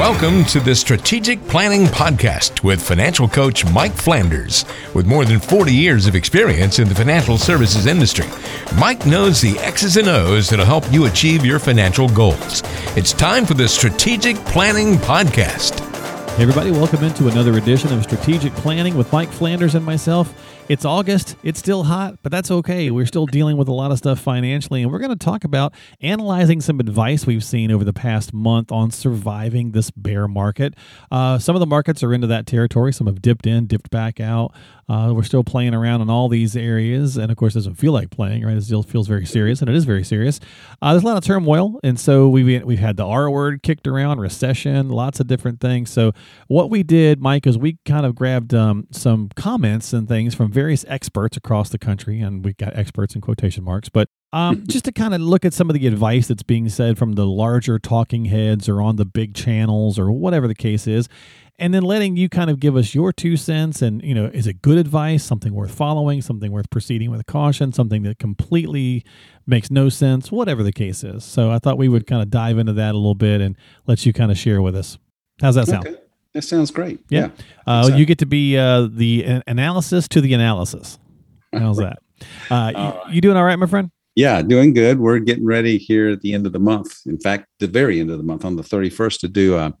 Welcome to the Strategic Planning Podcast with financial coach Mike Flanders. With more than 40 years of experience in the financial services industry, Mike knows the X's and O's that'll help you achieve your financial goals. It's time for the Strategic Planning Podcast. Hey everybody, welcome into another edition of Strategic Planning with Mike Flanders and myself. It's August. It's still hot, but that's okay. We're still dealing with a lot of stuff financially, and we're going to talk about analyzing some advice we've seen over the past month on surviving this bear market. Uh, some of the markets are into that territory. Some have dipped in, dipped back out. Uh, we're still playing around in all these areas, and of course, it doesn't feel like playing, right? It still feels very serious, and it is very serious. Uh, there's a lot of turmoil, and so we've we've had the R word kicked around, recession, lots of different things. So what we did, Mike, is we kind of grabbed um, some comments and things from various experts across the country, and we've got experts in quotation marks, but um, just to kind of look at some of the advice that's being said from the larger talking heads or on the big channels or whatever the case is, and then letting you kind of give us your two cents and you know is it good advice something worth following something worth proceeding with caution something that completely makes no sense whatever the case is. So i thought we would kind of dive into that a little bit and let you kind of share with us. How's that sound? Okay. That sounds great. Yeah. yeah. Uh, you get to be uh, the analysis to the analysis. How's that? Uh, you, you doing all right, my friend? Yeah, doing good. We're getting ready here at the end of the month. In fact, the very end of the month, on the 31st, to do a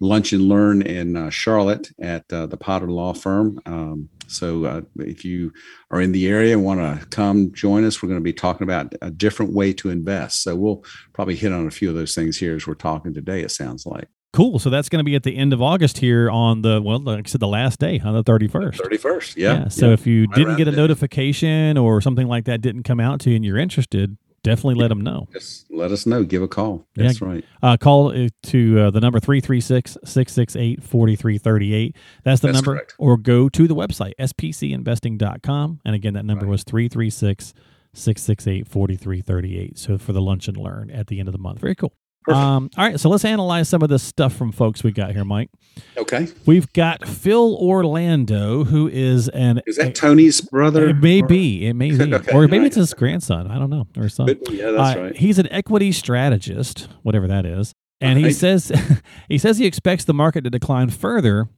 lunch and learn in uh, Charlotte at uh, the Potter Law Firm. Um, so uh, if you are in the area and want to come join us, we're going to be talking about a different way to invest. So we'll probably hit on a few of those things here as we're talking today, it sounds like. Cool. So that's going to be at the end of August here on the well, like I said, the last day on the thirty first. Thirty first. Yeah. yeah. So yeah. if you right didn't get a notification or something like that didn't come out to you and you're interested, definitely let them know. Just let us know. Give a call. That's yeah. right. Uh, call to uh, the number 336-668-4338. That's the That's number. Correct. Or go to the website, spcinvesting.com. And again, that number right. was 336 668 4338. So for the lunch and learn at the end of the month. Very cool. Um, all right, so let's analyze some of the stuff from folks we got here, Mike. Okay. We've got Phil Orlando, who is an is that Tony's brother? It may or? be, it may be, okay, or maybe right. it's his grandson. I don't know, or son. Yeah, that's uh, right. He's an equity strategist, whatever that is, and he says he says he expects the market to decline further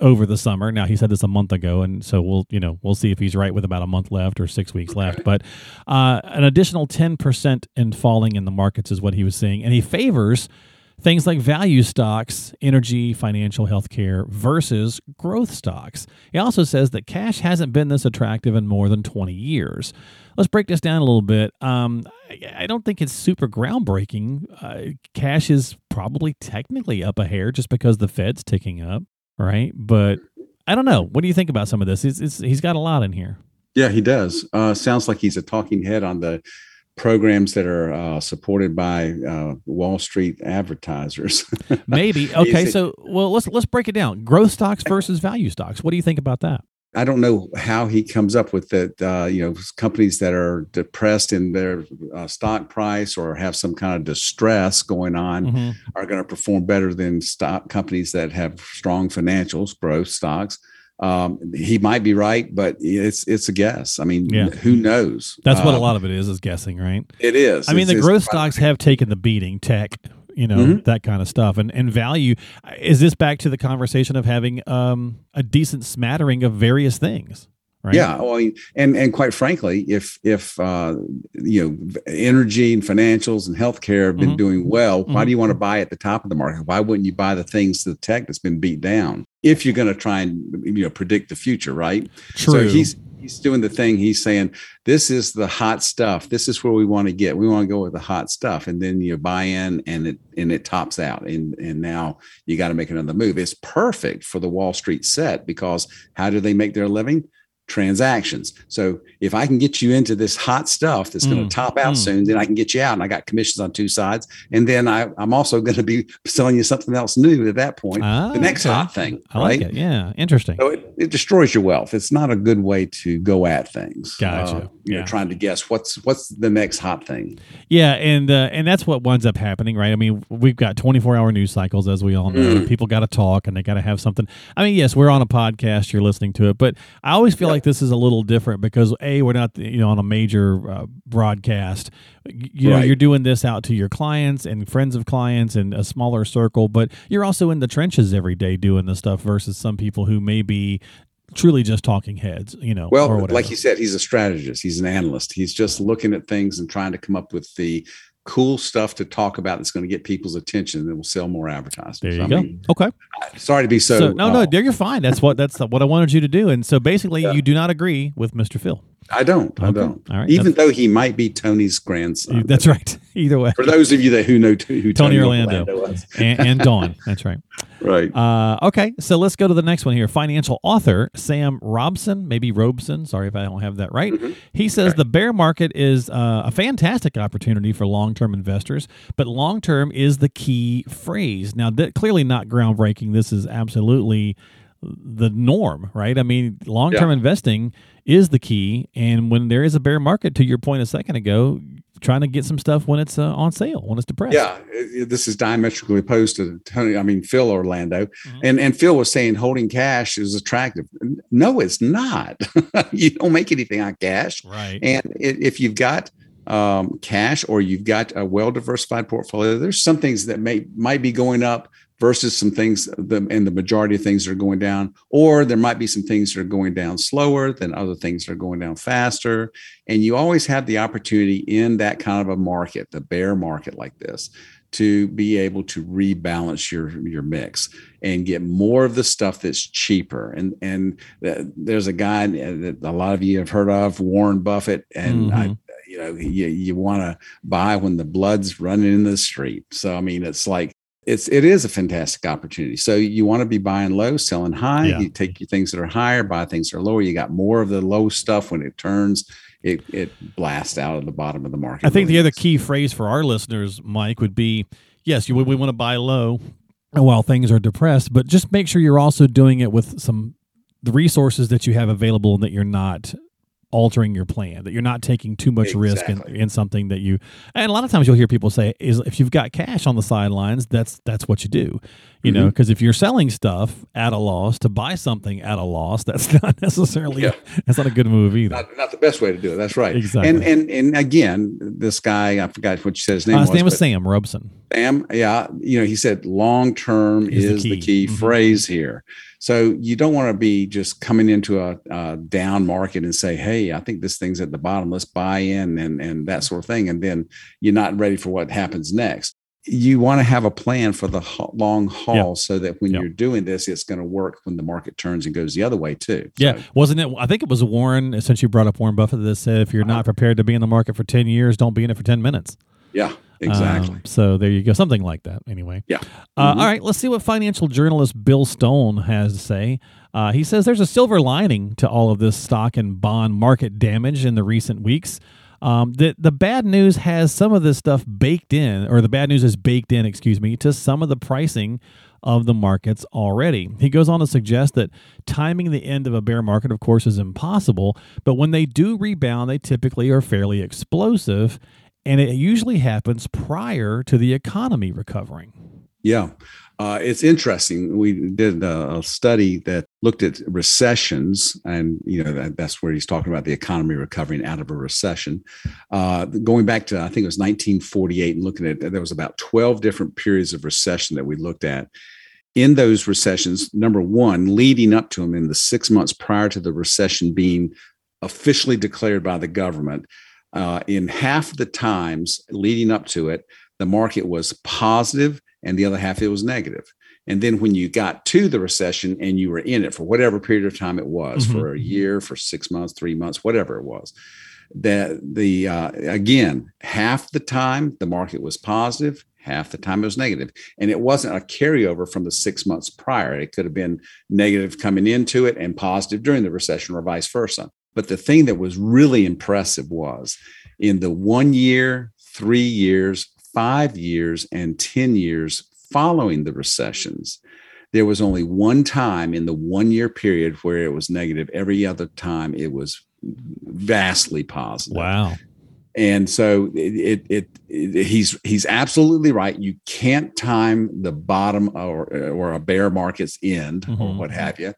over the summer. Now he said this a month ago, and so we'll you know we'll see if he's right with about a month left or six weeks okay. left. But uh, an additional ten percent in falling in the markets is what he was saying, and he favors things like value stocks, energy, financial, healthcare versus growth stocks. He also says that cash hasn't been this attractive in more than 20 years. Let's break this down a little bit. Um, I, don't think it's super groundbreaking. Uh, cash is probably technically up a hair just because the Fed's ticking up, right? But I don't know. What do you think about some of this? It's, it's, he's got a lot in here. Yeah, he does. Uh, sounds like he's a talking head on the programs that are uh, supported by uh, Wall Street advertisers. Maybe. Okay. so, well, let's let's break it down. Growth stocks versus value stocks. What do you think about that? I don't know how he comes up with that. Uh, you know, companies that are depressed in their uh, stock price or have some kind of distress going on mm-hmm. are going to perform better than stock companies that have strong financials, growth stocks. Um, he might be right, but it's it's a guess. I mean, yeah. who knows? That's what a um, lot of it is is guessing, right? It is. I mean, the growth stocks have taken the beating. Tech, you know, mm-hmm. that kind of stuff, and and value. Is this back to the conversation of having um, a decent smattering of various things? Right? Yeah, well, and and quite frankly, if if uh, you know energy and financials and healthcare have been mm-hmm. doing well, why mm-hmm. do you want to buy at the top of the market? Why wouldn't you buy the things the tech that's been beat down? If you're going to try and you know predict the future, right? True. So he's he's doing the thing. He's saying this is the hot stuff. This is where we want to get. We want to go with the hot stuff, and then you buy in, and it and it tops out, and and now you got to make another move. It's perfect for the Wall Street set because how do they make their living? Transactions. So if I can get you into this hot stuff that's mm. going to top out mm. soon, then I can get you out. And I got commissions on two sides. And then I, am also going to be selling you something else new at that point. Ah, the next okay. hot thing. I right? Like yeah. Interesting. So it, it, destroys your wealth. It's not a good way to go at things. Gotcha. Uh, you yeah. know, trying to guess what's what's the next hot thing. Yeah, and uh, and that's what winds up happening, right? I mean, we've got 24 hour news cycles, as we all know. Mm. People got to talk and they got to have something. I mean, yes, we're on a podcast. You're listening to it, but I always feel like like this is a little different because a we're not you know on a major uh, broadcast. You know, Right. you're doing this out to your clients and friends of clients and a smaller circle, but you're also in the trenches every day doing this stuff versus some people who may be truly just talking heads. You know, or Well, whatever. like you said, he's a strategist. He's an analyst. He's just looking at things and trying to come up with the cool stuff to talk about that's going to get people's attention and will sell more advertisements. there you I go. mean, okay. sorry to be so. So, no, no, uh, there you're fine. That's what that's what I wanted you to do. And so basically, Yeah. you do not agree with Mr. Phil. I don't. I don't. All right. Even though he might be Tony's grandson. That's right. Either way, For those of you that who know t- who Tony Tony, Orlando. was. and, and Dawn. That's right. Right. Uh, okay, so let's go to the next one here. Financial author Sam Robson, maybe Robson. Sorry if I don't have that right. Mhm. He says the bear market is uh, a fantastic opportunity for long term investors, but long term is the key phrase. Now, th- clearly not groundbreaking. This is absolutely the norm, right? I mean, long term Yeah. investing is the key. And when there is a bear market, to your point a second ago, trying to get some stuff when it's uh, on sale, when it's depressed. Yeah, it- this is diametrically opposed to Tony. I mean, Phil Orlando, Mhm. and and Phil was saying holding cash is attractive. No, it's not. you don't make anything on cash. Right. And if you've got um, cash or you've got a well diversified portfolio, there's some things that may might be going up versus some things, the, and the majority of things are going down, or there might be some things that are going down slower than other things that are going down faster. And you always have the opportunity in that kind of a market, the bear market like this, to be able to rebalance your your mix and get more of the stuff that's cheaper. And and there's a guy that a lot of you have heard of, Warren Buffett, and I, mm-hmm. you know you, you want to buy when the blood's running in the street. So I mean, it's like it's it is a fantastic opportunity. So you want to be buying low, selling high. Yeah. You take your things that are higher, buy things that are lower. You got more of the low stuff when it turns. It it blasts out of the bottom of the market. I think really the other key phrase for our listeners, Mike, would be yes, you, we want to buy low while things are depressed, but just make sure you're also doing it with some the resources that you have available and that you're not altering your plan, that you're not taking too much risk in, in something that you and a lot of times you'll hear people say is if you've got cash on the sidelines, that's that's what you do. You know, Mm-hmm. because if you're selling stuff at a loss to buy something at a loss, that's not necessarily Yeah. that's not a good move either. not, not the best way to do it. That's right. Exactly. And and and again, this guy, I forgot what you said his name Uh, his was. name was Sam Robson. Sam, yeah, you know, he said long term Is the is, the key. key, Mhm. phrase here. So you don't want to be just coming into a, a down market and say, "Hey, I think this thing's at the bottom. Let's buy in," and and that sort of thing, and then you're not ready for what happens next. You want to have a plan for the long haul, so that when Yeah. you're doing this, it's going to work when the market turns and goes the other way too. Yeah, So, wasn't it? I think it was Warren. Since you brought up Warren Buffett, that said, if you're not prepared to be in the market for ten years, don't be in it for ten minutes. yeah, exactly. Um, so there you go, something like that. Anyway, Yeah. Uh, Mhm. All right, let's see what financial journalist Bill Stone has to say. Uh, he says there's a silver lining to all of this stock and bond market damage in the recent weeks. Um, the the bad news has some of this stuff baked in, or the bad news is baked in, excuse me, to some of the pricing of the markets already. He goes on to suggest that timing the end of a bear market, of course, is impossible, but when they do rebound, they typically are fairly explosive, and it usually happens prior to the economy recovering. Yeah. Uh, it's interesting. We did a, study that looked at recessions, and you know that, that's where he's talking about the economy recovering out of a recession. Uh, going back to I think it was 1948, and looking at there was about 12 different periods of recession that we looked at. In those recessions, number one, leading up to them in the six months prior to the recession being officially declared by the government, uh, in half the times leading up to it, the market was positive and the other half it was negative. And then when you got to the recession and you were in it for whatever period of time it was, Mhm. for a year, for six months, three months, whatever it was, that the uh, again half the time the market was positive, half the time it was negative, and it wasn't a carryover from the six months prior. It could have been negative coming into it and positive during the recession, or vice versa. But the thing that was really impressive was in the one year, three years, five years, and 10 years following the recessions, there was only one time in the one year period where it was negative. Every other time it was vastly positive. Wow. And so it, it, it, he's he's absolutely right. You can't time the bottom or or a bear market's end mm-hmm. or what have you.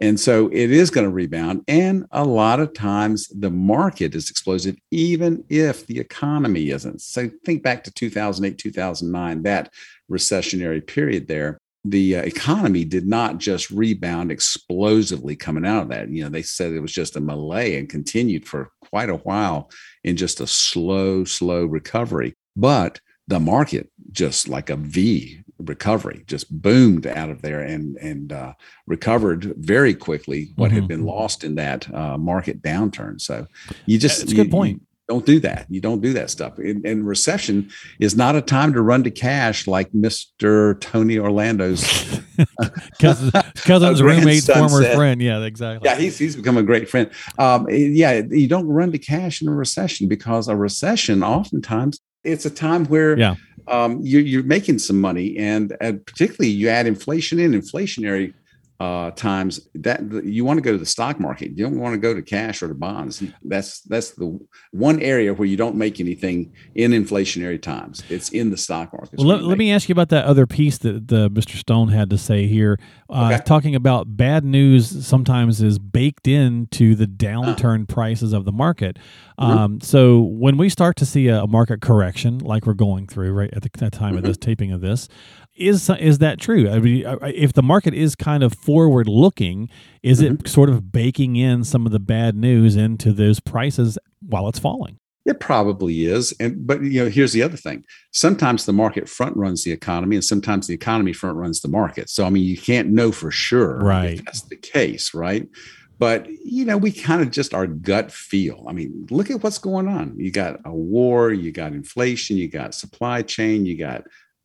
And so it is going to rebound. And a lot of times the market is explosive, even if the economy isn't. So think back to 2008, 2009, that recessionary period there the uh, economy did not just rebound explosively coming out of that. You know, they said it was just a melee and continued for quite a while in just a slow, slow recovery. But the market just like a V recovery just boomed out of there and and uh, recovered very quickly what mm-hmm. had been lost in that uh, market downturn. So you just it's a good point. You, don't do that. You don't do that stuff. And, recession is not a time to run to cash like Mr. Tony Orlando's cousin, cousin's roommate's former said. friend. Yeah, exactly. Yeah, he's, he's become a great friend. Um, yeah, you don't run to cash in a recession because a recession oftentimes it's a time where yeah. um, you're, you're making some money and, and particularly you add inflation in inflationary uh, times that you want to go to the stock market. You don't want to go to cash or to bonds. That's that's the one area where you don't make anything in inflationary times. It's in the stock market. Well, let, let me ask you about that other piece that the Mr. Stone had to say here, uh, okay. talking about bad news sometimes is baked into the downturn uh prices of the market. Mm-hmm. Um, so when we start to see a, market correction, like we're going through right at the, at the time mm-hmm. of this taping of this, is is that true? I mean, if the market is kind of forward looking, is mm-hmm. it sort of baking in some of the bad news into those prices while it's falling? It probably is, and but you know, here's the other thing. Sometimes the market front runs the economy, and sometimes the economy front runs the market. So I mean, you can't know for sure right. if that's the case, right? But you know, we kind of just our gut feel. I mean, look at what's going on. You got a war, you got inflation, you got supply chain, you got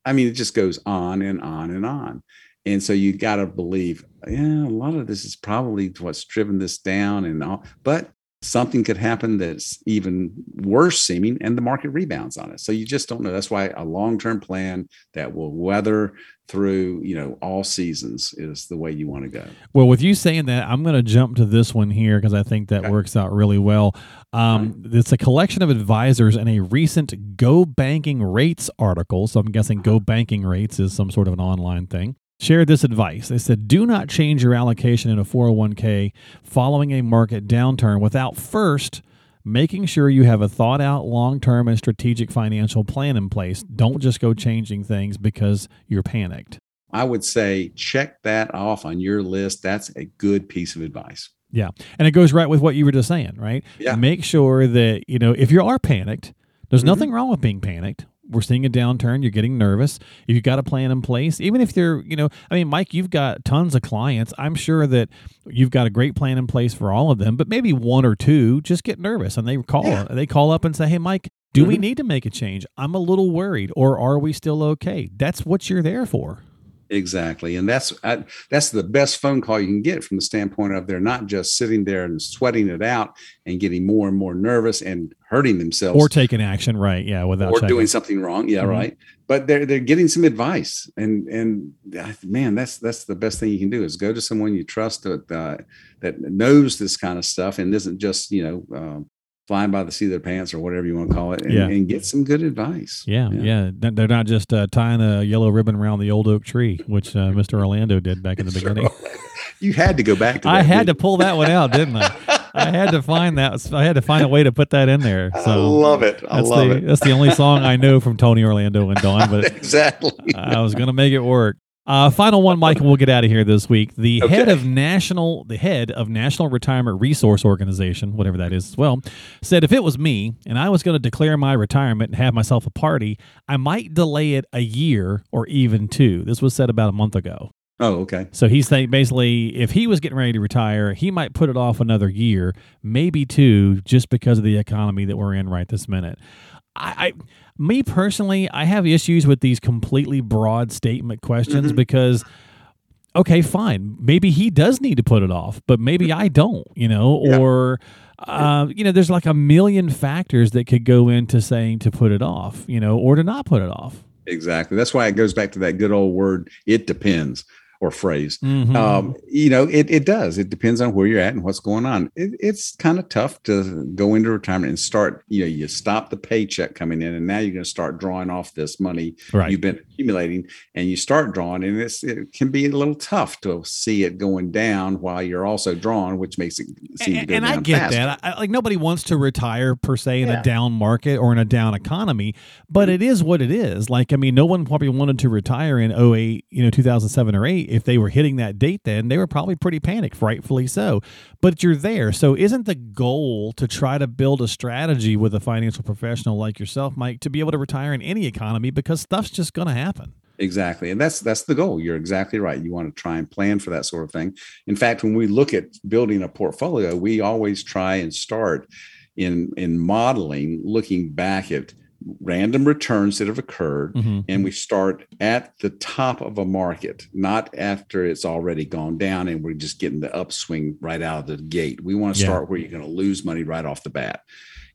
I mean, it just goes on and on and on. And so you got to believe, yeah, a lot of this is probably what's driven this down and all, but something could happen that's even worse seeming and the market rebounds on it. So you just don't know. That's why a long-term plan that will weather through, you know, all seasons is the way you want to go. Well, with you saying that, I'm going to jump to this one here because I think that okay. works out really well. Um, right. It's a collection of advisors and a recent Go Banking Rates article. So I'm guessing Go Banking Rates is some sort of an online thing shared this advice. They said, do not change your allocation in a 401k following a market downturn without first making sure you have a thought out long term and strategic financial plan in place. Don't just go changing things because you're panicked. I would say check that off on your list. That's a good piece of advice. Yeah. And it goes right with what you were just saying, right? Yeah. Make sure that, you know, if you are panicked, there's mm-hmm. nothing wrong with being panicked we're seeing a downturn. You're getting nervous. If you've got a plan in place, even if they're, you know, I mean, Mike, you've got tons of clients. I'm sure that you've got a great plan in place for all of them, but maybe one or two just get nervous and they call, yeah. they call up and say, Hey, Mike, do mm-hmm. we need to make a change? I'm a little worried, or are we still okay? That's what you're there for. Exactly, and that's I, that's the best phone call you can get from the standpoint of they're not just sitting there and sweating it out and getting more and more nervous and hurting themselves or taking action, right? Yeah, without or checking. doing something wrong. Yeah, mm-hmm. right. But they're they're getting some advice, and and man, that's that's the best thing you can do is go to someone you trust that uh, that knows this kind of stuff and isn't just you know um, flying by the seat of their pants or whatever you want to call it and, yeah. and get some good advice. Yeah, yeah. yeah. They're not just uh, tying a yellow ribbon around the old oak tree, which uh, Mr. Orlando did back in the beginning. you had to go back to I had to pull that one out, didn't I? I had to find that. I had to find a way to put that in there. So I love it. I love the, it. That's the only song I know from Tony Orlando and Dawn, but exactly. I was going to make it work. Uh, final one, Mike, and we'll get out of here this week. The okay. head of national, the head of National Retirement Resource Organization, whatever that is, as well, said if it was me and I was going to declare my retirement and have myself a party, I might delay it a year or even two. This was said about a month ago. Oh, okay. So he's saying basically, if he was getting ready to retire, he might put it off another year, maybe two, just because of the economy that we're in right this minute. I, I me personally, I have issues with these completely broad statement questions mm-hmm. because okay, fine. Maybe he does need to put it off, but maybe I don't, you know, yeah. or uh, you know, there's like a million factors that could go into saying to put it off, you know, or to not put it off. Exactly. That's why it goes back to that good old word, it depends. Or phrase. Mhm. Um, you know, it, it does. It depends on where you're at and what's going on. It, it's kind of tough to go into retirement and start, you know, you stop the paycheck coming in and now you're going to start drawing off this money right. you've been accumulating and you start drawing and it's, it can be a little tough to see it going down while you're also drawing, which makes it seem to and, go and down I get faster. that. I, like nobody wants to retire per se in Yeah. a down market or in a down economy, but it is what it is. Like I mean, no one probably wanted to retire in 08, you know, 2007 or 8 if they were hitting that date then, they were probably pretty panicked, rightfully so. But you're there. So isn't the goal to try to build a strategy with a financial professional like yourself, Mike, to be able to retire in any economy because stuff's just going to happen. Exactly. And that's that's the goal. You're exactly right. You want to try and plan for that sort of thing. In fact, when we look at building a portfolio, we always try and start in in modeling looking back at random returns that have occurred Mhm. and we start at the top of a market, not after it's already gone down and we're just getting the upswing right out of the gate. We want to Yeah. start where you're going to lose money right off the bat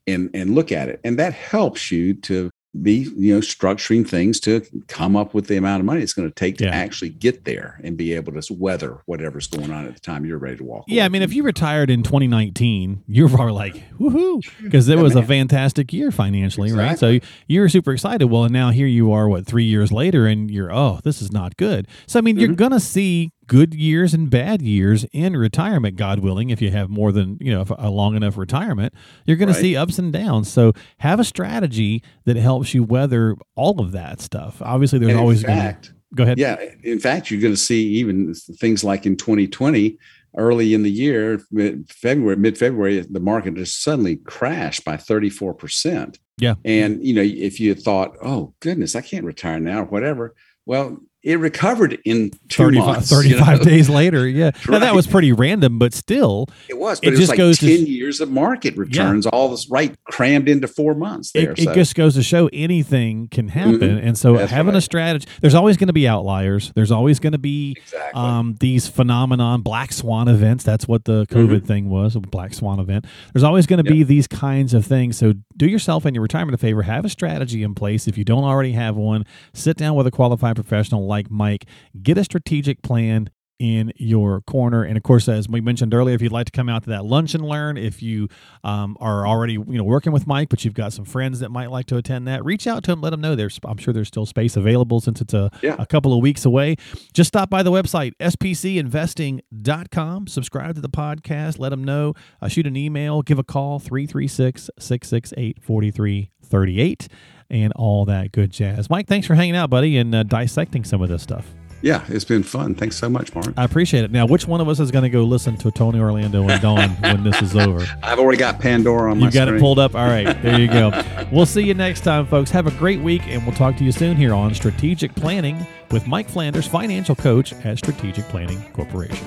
and and look at it. And that helps you to be, you know, structuring things to come up with the amount of money it's going to take to Yeah. actually get there and be able to weather whatever's going on at the time you're ready to walk. Yeah, I mean, if you retired in 2019, you're probably like, woohoo, because it Yeah, was a fantastic year financially, right? So you're super excited. Well, and now here you are, what, three years later, and you're, oh, this is not good. So, I mean, you're Mhm. going to see good years and bad years in retirement, God willing, if you have more than, you know, a long enough retirement, you're going Right. to see ups and downs. So have a strategy that helps you weather all of that stuff. Obviously, there's always to, go ahead. yeah, in fact, you're going to see even things like in 2020, early in the year, mid- February, mid February, the market just suddenly crashed by 34%. Yeah. And, you know, if you thought, oh, goodness, I can't retire now or whatever, well, it recovered in two 35, months. you know? days later. Yeah. Now, that was pretty random, but still, It was, It but it, was just like goes to years of market returns, all this right crammed into four months there. it, it just goes to show anything can happen. Mhm. And so That's having a strategy, there's always going to be outliers. There's always going to be exactly. um, these phenomenon, black swan events. That's what the COVID Mhm. thing was, a black swan event. There's always going to be these kinds of things. So do yourself and your retirement a favor. Have a strategy in place. If you don't already have one, sit down with a qualified professional like Mike. Get a strategic plan in your corner. And of course, as we mentioned earlier, if you'd like to come out to that lunch and learn, if you um, are already you know working with Mike, but you've got some friends that might like to attend that, reach out to him. Let them know there's. I'm sure there's still space available since it's a, Yeah. a couple of weeks away. Just stop by the website spcinvesting.com. Subscribe to the podcast. Let them know. Uh, shoot an email. Give a call 336 668 4338 and all that good jazz. Mike, thanks for hanging out, buddy, and uh, dissecting some of this stuff. Yeah, it's been fun. Thanks so much, Mark. I appreciate it. Now, which one of us is going to go listen to Tony Orlando and Dawn when this is over? I've already got Pandora on You've got it pulled up. All right, there you go. We'll see you next time, folks. Have a great week, and we'll talk to you soon here on Strategic Planning with Mike Flanders, financial coach at Strategic Planning Corporation.